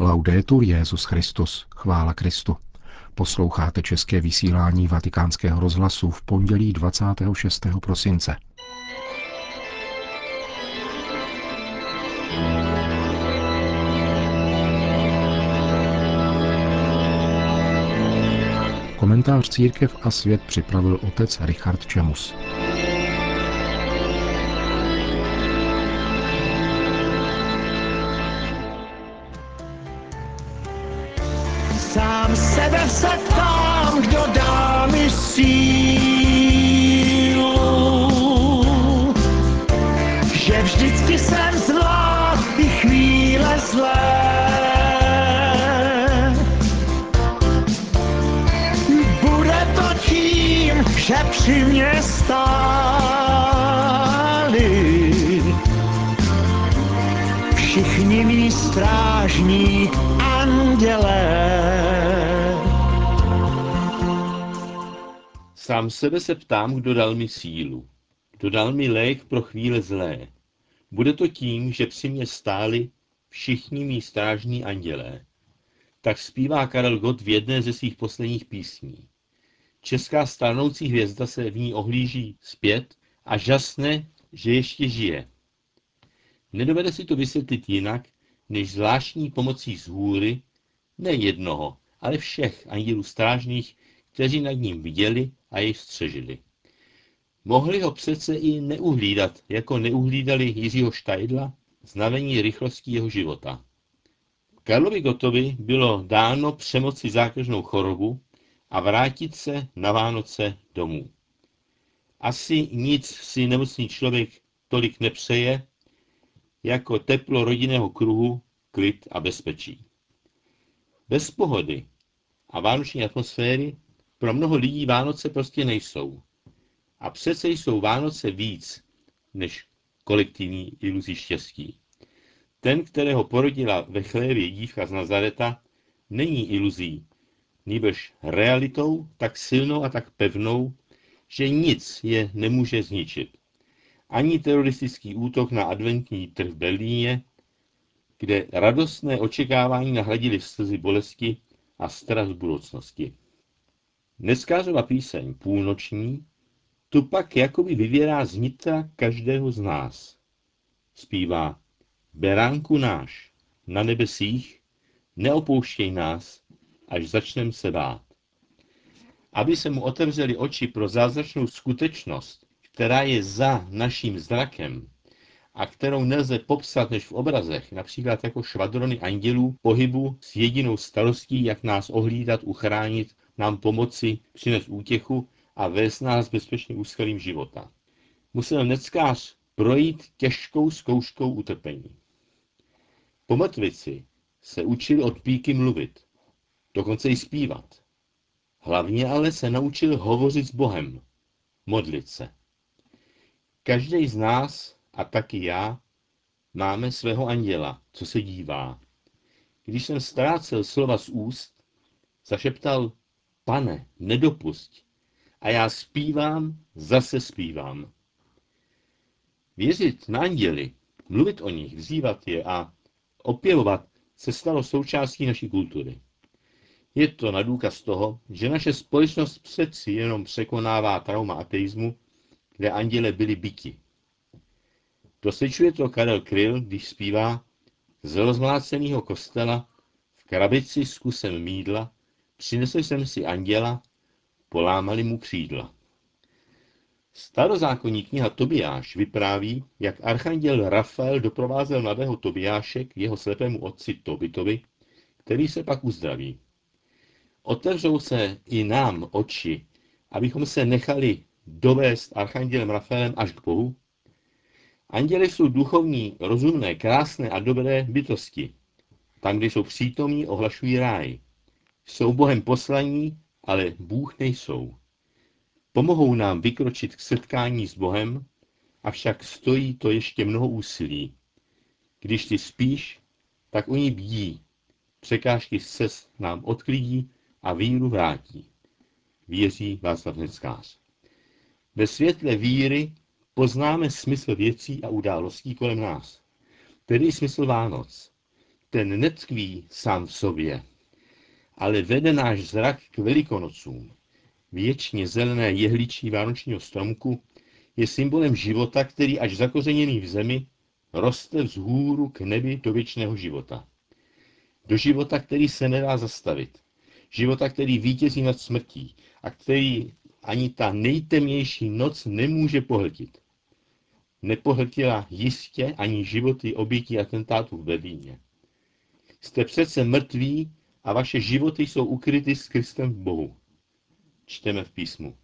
Laudetur Jezus Christus, chvála Kristu. Posloucháte české vysílání Vatikánského rozhlasu v pondělí 26. prosince. Komentář Církev a svět připravil otec Richard Čemus. Sám sebe se ptám, kdo dá mi sílu, že vždycky jsem zvlád i chvíle zlé. Bude to tím, že při mě stáli všichni mý strážní andělé. Sám sebe se ptám, kdo dal mi sílu. Kdo dal mi lék pro chvíle zlé. Bude to tím, že při mě stáli všichni mý strážní andělé. Tak zpívá Karel Gott v jedné ze svých posledních písní. Česká stárnoucí hvězda se v ní ohlíží zpět a žasne, že ještě žije. Nedovede si to vysvětlit jinak, než zvláštní pomocí z hůry, ne jednoho, ale všech andělů strážných, kteří nad ním viděli a jej střežili. Mohli ho přece i neuhlídat, jako neuhlídali Jiřího Štajdla, znavení rychlosti jeho života. Karlovi Gotovi bylo dáno přemoci zákeřnou chorobu a vrátit se na Vánoce domů. Asi nic si nemocný člověk tolik nepřeje, jako teplo rodinného kruhu, klid a bezpečí. Bez pohody a vánoční atmosféry pro mnoho lidí Vánoce prostě nejsou. A přece jsou Vánoce víc než kolektivní iluzí štěstí. Ten, kterého porodila ve chlévě dívka z Nazareta, není iluzí, nýbrž realitou tak silnou a tak pevnou, že nic je nemůže zničit. Ani teroristický útok na adventní trh v Berlíně, kde radostné očekávání nahradili slzy bolesti a strach z budoucnosti. Neskářová píseň půlnoční tu pak jakoby vyvěrá z nitra každého z nás. Zpívá Beránku náš na nebesích, neopouštěj nás, až začnem se bát. Aby se mu otevřeli oči pro zázračnou skutečnost, která je za naším zrakem a kterou nelze popsat než v obrazech, například jako švadrony andělů pohybu s jedinou starostí, jak nás ohlídat, uchránit, nám pomoci, přines útěchu a vést nás bezpečně úskalým života. Musel neckář projít těžkou zkouškou utrpení. Po mrtvici se učil od píky mluvit, dokonce i zpívat. Hlavně ale se naučil hovořit s Bohem, modlit se. Každý z nás, a taky já, máme svého anděla, co se dívá. Když jsem ztrácel slova z úst, zašeptal, pane, nedopusť. A já zpívám, zase zpívám. Věřit na anděli, mluvit o nich, vzývat je a opěvovat se stalo součástí naší kultury. Je to na důkaz toho, že naše společnost přeci jenom překonává trauma ateismu, kde anděle byli byti. Dosvědčuje to Karel Kryl, když zpívá z rozmláceného kostela v krabici s kusem mídla přinesl jsem si anděla, polámali mu křídla. Starozákonní kniha Tobiáš vypráví, jak archanděl Rafael doprovázel mladého Tobiáše k jeho slepému otci Tobitovi, který se pak uzdraví. Otevřou se i nám oči, abychom se nechali dovést archandělem Rafaelem až k Bohu? Anděli jsou duchovní, rozumné, krásné a dobré bytosti. Tam, kde jsou přítomní, ohlašují ráj. Jsou Bohem poslaní, ale Bůh nejsou. Pomohou nám vykročit k setkání s Bohem, avšak stojí to ještě mnoho úsilí. Když ty spíš, tak oni bdí. Překážky cest nám odklidí a víru vrátí. Věří Václav Neckář. Ve světle víry poznáme smysl věcí a událostí kolem nás, tedy smysl Vánoc. Ten netkví sám v sobě, ale vede náš zrak k velikonocům. Věčně zelené jehličí vánočního stromku je symbolem života, který až zakořeněný v zemi roste vzhůru k nebi do věčného života. Do života, který se nedá zastavit. Života, který vítězí nad smrtí a který ani ta nejtemnější noc nemůže pohltit. Nepohltila jistě ani životy obětí atentátů v Berlíně. Jste přece mrtví a vaše životy jsou ukryty s Kristem v Bohu. Čteme v písmu.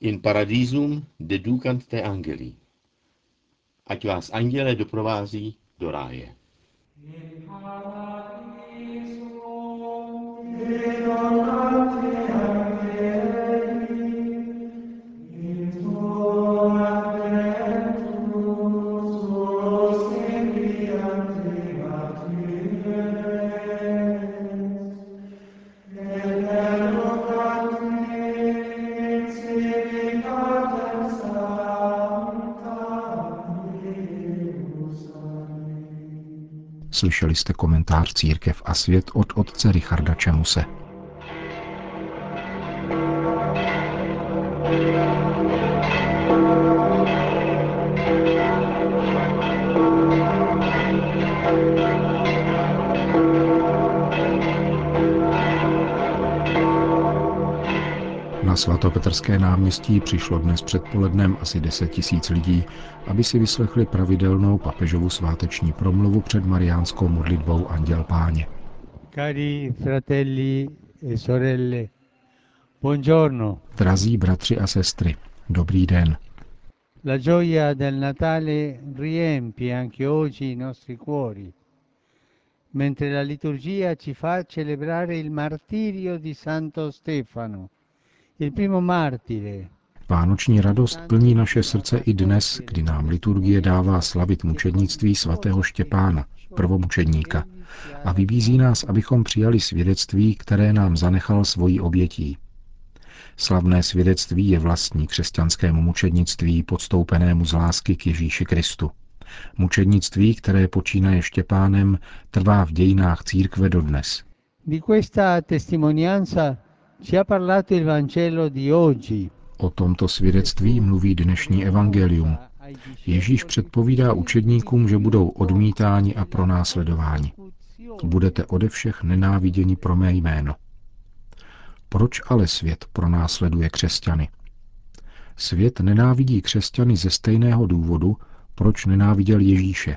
In paradisum deducant te angeli. Ať vás anděle doprovází do ráje. Slyšeli jste komentář Církev a svět od otce Richarda Čemuse. Na svatopetrské náměstí přišlo dnes předpolednem asi 10 tisíc lidí, aby si vyslechli pravidelnou papežovu sváteční promluvu před mariánskou modlitbou Anděl Páně. Cari fratelli e sorelle, buongiorno. Drazí bratři a sestry, dobrý den. La gioia del Natale riempie anche oggi i nostri cuori, mentre la liturgia ci fa celebrare il martirio di Santo Stefano. Vánoční radost plní naše srdce i dnes, kdy nám liturgie dává slavit mučednictví svatého Štěpána, prvomučedníka, a vybízí nás, abychom přijali svědectví, které nám zanechal svojí obětí. Slavné svědectví je vlastní křesťanskému mučednictví podstoupenému z lásky k Ježíši Kristu. Mučednictví, které počínaje Štěpánem, trvá v dějinách církve dodnes. Di questa testimonianza O tomto svědectví mluví dnešní evangelium. Ježíš předpovídá učedníkům, že budou odmítáni a pronásledováni. Budete ode všech nenáviděni pro mé jméno. Proč ale svět pronásleduje křesťany? Svět nenávidí křesťany ze stejného důvodu, proč nenáviděl Ježíše,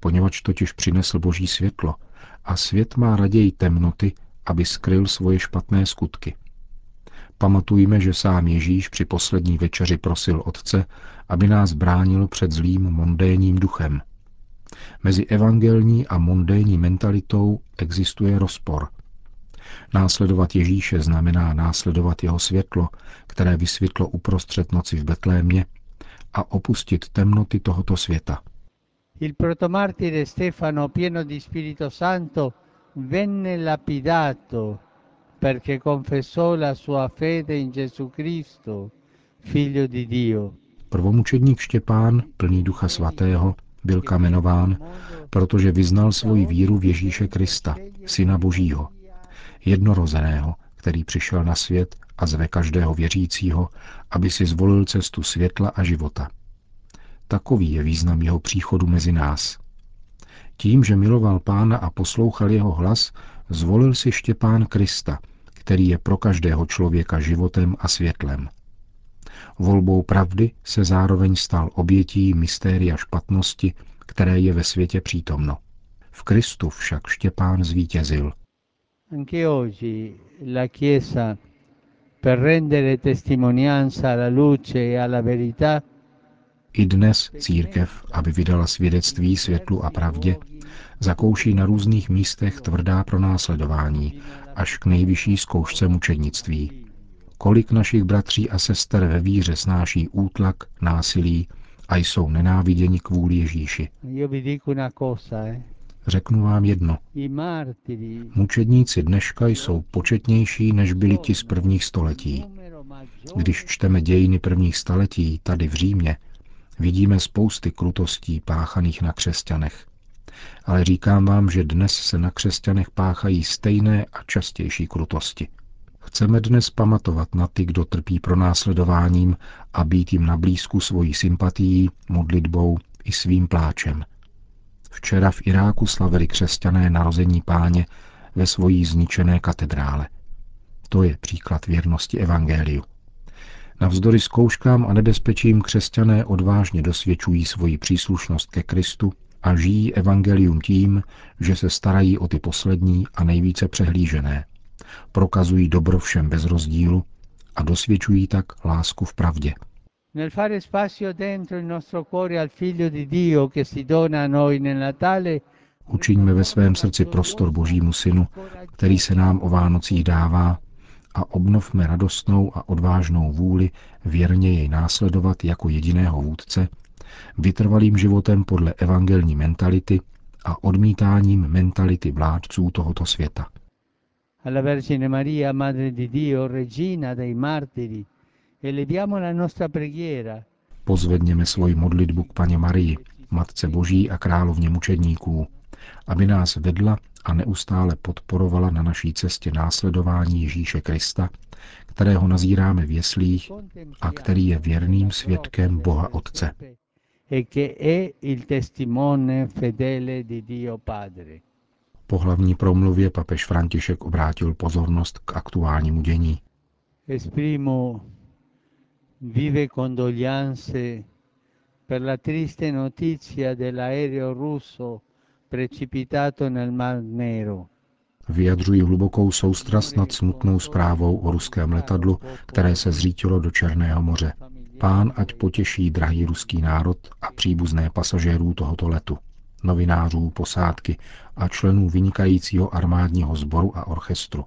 poněvadž totiž přinesl boží světlo a svět má raději temnoty, aby skryl svoje špatné skutky. Pamatujme, že sám Ježíš při poslední večeři prosil Otce, aby nás bránil před zlým mondénním duchem. Mezi evangelní a mondénní mentalitou existuje rozpor. Následovat Ježíše znamená následovat jeho světlo, které vysvětlo uprostřed noci v Betlémě, a opustit temnoty tohoto světa. Il protomartire Stefano, pieno di Spirito Santo, venne lapidato perché confessò la sua fede in Gesù Cristo, figlio di Dio. Prvomučedník Štěpán, plný ducha svatého, byl kamenován, protože vyznal svoji víru v Ježíše Krista, syna Božího, jednorozeného, který přišel na svět a zve každého věřícího, aby si zvolil cestu světla a života. Takový je význam jeho příchodu mezi nás. Tím, že miloval pána a poslouchal jeho hlas, zvolil si Štěpán Krista, který je pro každého člověka životem a světlem. Volbou pravdy se zároveň stal obětí mystéria špatnosti, které je ve světě přítomno. V Kristu však Štěpán zvítězil. Anche oggi la Chiesa, per rendere testimonianza alla luce e alla verità, I dnes církev, aby vydala svědectví světlu a pravdě, zakouší na různých místech tvrdá pronásledování, až k nejvyšší zkoušce mučednictví. Kolik našich bratří a sester ve víře snáší útlak, násilí a jsou nenáviděni kvůli Ježíši. Řeknu vám jedno. Mučedníci dneška jsou početnější, než byli ti z prvních století. Když čteme dějiny prvních staletí tady v Římě, vidíme spousty krutostí páchaných na křesťanech. Ale říkám vám, že dnes se na křesťanech páchají stejné a častější krutosti. Chceme dnes pamatovat na ty, kdo trpí pronásledováním a být jim na blízku svojí sympatií, modlitbou i svým pláčem. Včera v Iráku slavili křesťané narození páně ve svojí zničené katedrále. To je příklad věrnosti Evangeliu. Navzdory zkouškám a nebezpečím křesťané odvážně dosvědčují svoji příslušnost ke Kristu a žijí evangelium tím, že se starají o ty poslední a nejvíce přehlížené. Prokazují dobro všem bez rozdílu a dosvědčují tak lásku v pravdě. Nel fare spazio dentro il nostro cuore al Figlio di Dio che si dona a noi nel Natale, Učiňme ve svém srdci prostor Božímu Synu, který se nám o Vánocích dává, a obnovme radostnou a odvážnou vůli věrně jej následovat jako jediného vůdce, vytrvalým životem podle evangelní mentality a odmítáním mentality vládců tohoto světa. alla Vergine Maria, Madre di Dio, Regina dei Martiri, eleviamo la nostra preghiera Pozvedněme svoji modlitbu k Paně Marii, Matce Boží a královně mučedníků, aby nás vedla a neustále podporovala na naší cestě následování Ježíše Krista, kterého nazíráme v jeslích a který je věrným svědkem Boha Otce. e. Po hlavní promluvě papež František obrátil pozornost k aktuálnímu dění. Esprimo vive condoglianze per la triste notizia dell'aereo russo Vyjadřují hlubokou soustrast nad smutnou zprávou o ruském letadlu, které se zřítilo do Černého moře. Pán ať potěší drahý ruský národ a příbuzné pasažérů tohoto letu, novinářů, posádky a členů vynikajícího armádního sboru a orchestru.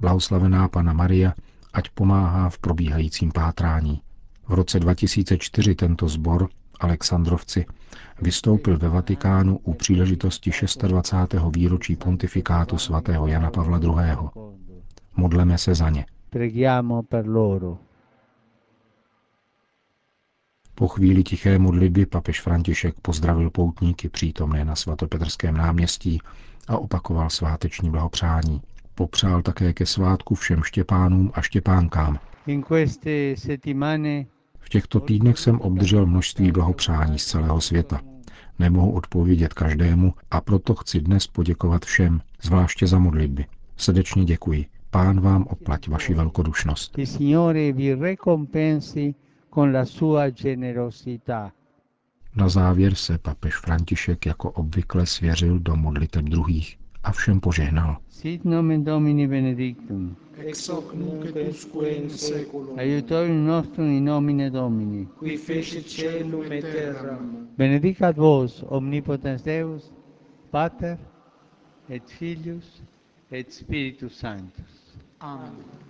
Blahoslavená Pana Maria ať pomáhá v probíhajícím pátrání. V roce 2004 tento sbor, Alexandrovci, vystoupil ve Vatikánu u příležitosti 26. výročí pontifikátu svatého Jana Pavla II. Modleme se za ně. Po chvíli tiché modlitby papež František pozdravil poutníky přítomné na svatopetrském náměstí a opakoval sváteční blahopřání. Popřál také ke svátku všem Štěpánům a Štěpánkám. In queste settimane V těchto týdnech jsem obdržel množství blahopřání z celého světa. Nemohu odpovědět každému a proto chci dnes poděkovat všem, zvláště za modlitby. Srdečně děkuji. Pán vám oplať vaši velkodušnost. Na závěr se papež František jako obvykle svěřil do modliteb druhých a všem požehnal. Sit nomen Domini benedictum. Ex hoc nunc et usque in seculum, Aiutorium nostrum in nomine Domini. qui fecit celum et terram. Benedicat vos, omnipotens Deus, Pater, et Filius, et Spiritus Sanctus. Amen.